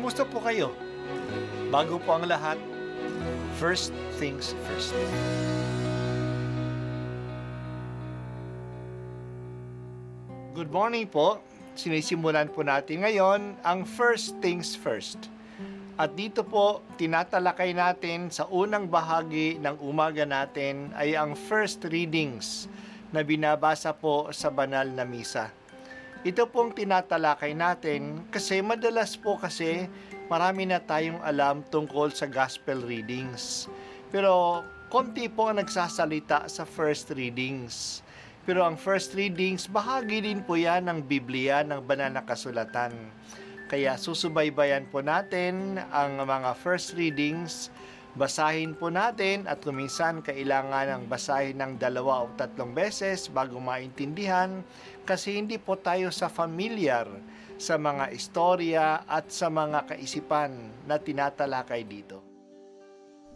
Kamusta po kayo? Bago po ang lahat, first things first. Good morning po. Sinisimulan po natin ngayon ang first things first. At dito po, tinatalakay natin sa unang bahagi ng umaga natin ay ang first readings na binabasa po sa banal na misa. Ito pong tinatalakay natin kasi madalas po kasi marami na tayong alam tungkol sa gospel readings. Pero konti po ang nagsasalita sa first readings. Pero ang first readings, bahagi din po yan ng Biblia, ng banal na kasulatan. Kaya susubaybayan po natin ang mga first readings, basahin po natin at kuminsan kailangan ng basahin ng dalawa o tatlong beses bago maintindihan kasi hindi po tayo sa familiar sa mga istorya at sa mga kaisipan na tinatalakay dito.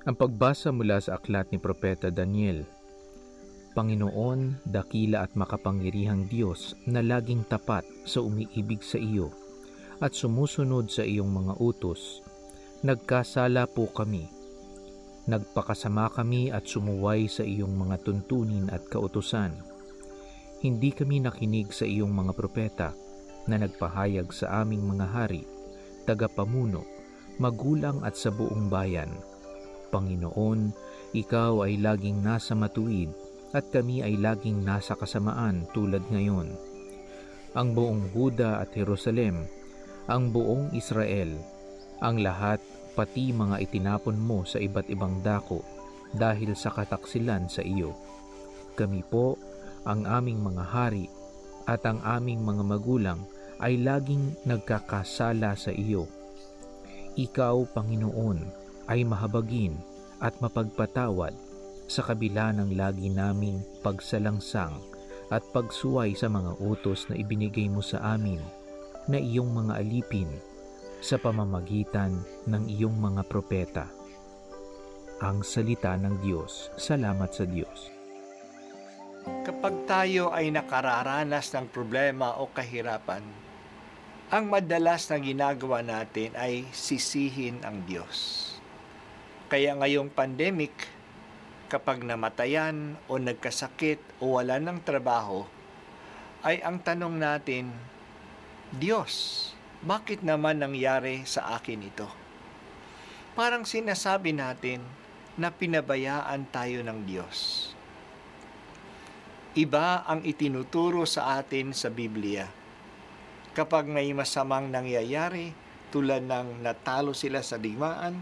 Ang pagbasa mula sa aklat ni Propeta Daniel Panginoon, dakila at makapangyarihang Diyos na laging tapat sa umiibig sa iyo at sumusunod sa iyong mga utos, nagkasala po kami. Nagpakasama kami at sumuway sa iyong mga tuntunin at kautusan. Hindi kami nakinig sa iyong mga propeta na nagpahayag sa aming mga hari, tagapamuno, magulang at sa buong bayan. Panginoon, ikaw ay laging nasa matuwid at kami ay laging nasa kasamaan tulad ngayon. Ang buong Huda at Jerusalem, ang buong Israel, ang lahat pati mga itinapon mo sa iba't ibang dako dahil sa kataksilan sa iyo. Kami po, ang aming mga hari at ang aming mga magulang ay laging nagkakasala sa iyo. Ikaw, Panginoon, ay mahabagin at mapagpatawad sa kabila ng lagi naming pagsalangsang at pagsuway sa mga utos na ibinigay mo sa amin na iyong mga alipin sa pamamagitan ng iyong mga propeta. Ang salita ng Diyos. Salamat sa Diyos. Kapag tayo ay nakararanas ng problema o kahirapan, ang madalas na ginagawa natin ay sisihin ang Diyos. Kaya ngayong pandemic, kapag namatayan o nagkasakit o wala ng trabaho, ay ang tanong natin, Diyos, bakit naman nangyari sa akin ito? Parang sinasabi natin na pinabayaan tayo ng Diyos. Iba ang itinuturo sa atin sa Biblia. Kapag may masamang nangyayari, tulad ng natalo sila sa digmaan,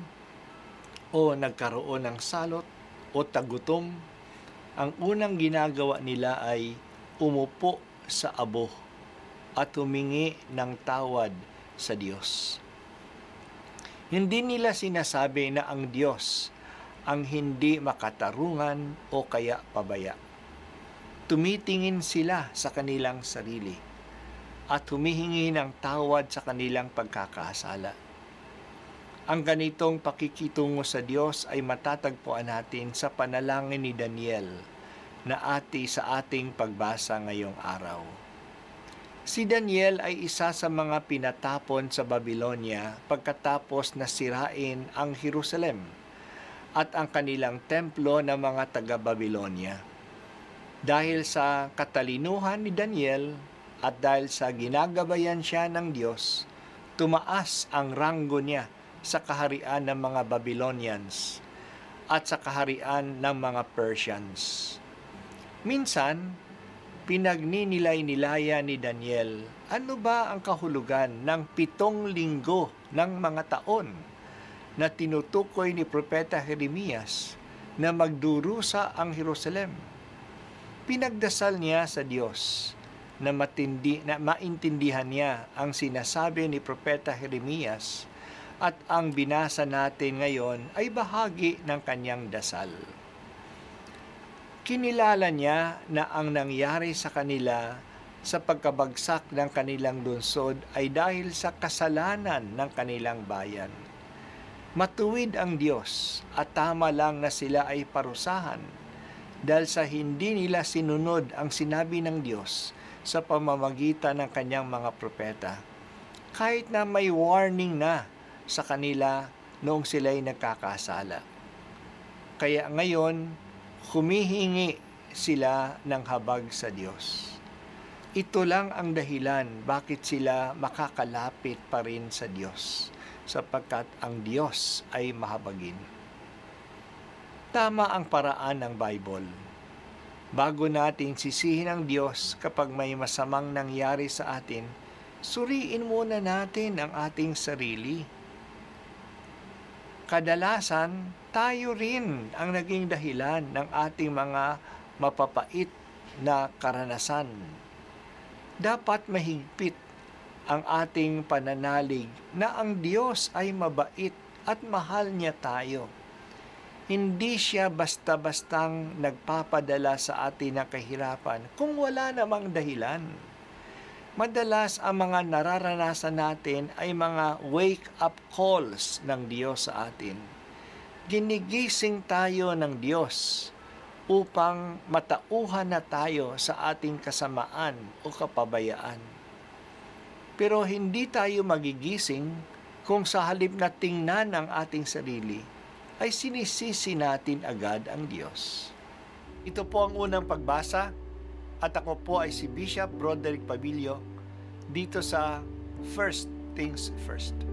o nagkaroon ng salot, o tagutom, ang unang ginagawa nila ay umupo sa abo at humingi ng tawad sa Diyos. Hindi nila sinasabi na ang Diyos ang hindi makatarungan o kaya pabaya. Tumitingin sila sa kanilang sarili at humihingi ng tawad sa kanilang pagkakasala. Ang ganitong pakikitungo sa Diyos ay matatagpuan natin sa panalangin ni Daniel na ati sa ating pagbasa ngayong araw. Si Daniel ay isa sa mga pinatapon sa Babylonia pagkatapos na sirain ang Jerusalem at ang kanilang templo ng mga taga-Babylonia. Dahil sa katalinuhan ni Daniel at dahil sa ginagabayan siya ng Diyos, tumaas ang ranggo niya sa kaharian ng mga Babylonians at sa kaharian ng mga Persians. Minsan, pinagninilay-nilaya ni Daniel, ano ba ang kahulugan ng pitong linggo ng mga taon na tinutukoy ni Propeta Jeremias na magdurusa ang Jerusalem? Pinagdasal niya sa Diyos na matindi na maintindihan niya ang sinasabi ni Propeta Jeremias at ang binasa natin ngayon ay bahagi ng kanyang dasal. Kinilala niya na ang nangyari sa kanila sa pagkabagsak ng kanilang lungsod ay dahil sa kasalanan ng kanilang bayan. Matuwid ang Diyos at tama lang na sila ay parusahan dahil sa hindi nila sinunod ang sinabi ng Diyos sa pamamagitan ng kanyang mga propeta. Kahit na may warning na sa kanila noong sila'y nagkakasala. Kaya ngayon, humihingi sila ng habag sa Diyos. Ito lang ang dahilan bakit sila makakalapit pa rin sa Diyos, sapagkat ang Diyos ay mahabagin. Tama ang paraan ng Bible. Bago nating sisihin ang Diyos kapag may masamang nangyari sa atin, suriin muna natin ang ating sarili. Kadalasan, tayo rin ang naging dahilan ng ating mga mapapait na karanasan. Dapat mahigpit ang ating pananalig na ang Diyos ay mabait at mahal niya tayo hindi siya basta-bastang nagpapadala sa atin ng kahirapan kung wala namang dahilan. Madalas ang mga nararanasan natin ay mga wake-up calls ng Diyos sa atin. Ginigising tayo ng Diyos upang matauhan na tayo sa ating kasamaan o kapabayaan. Pero hindi tayo magigising kung sa halip na tingnan ang ating sarili, ay sinisisi natin agad ang Diyos. Ito po ang unang pagbasa at ako po ay si Bishop Broderick Pabilio dito sa First Things First.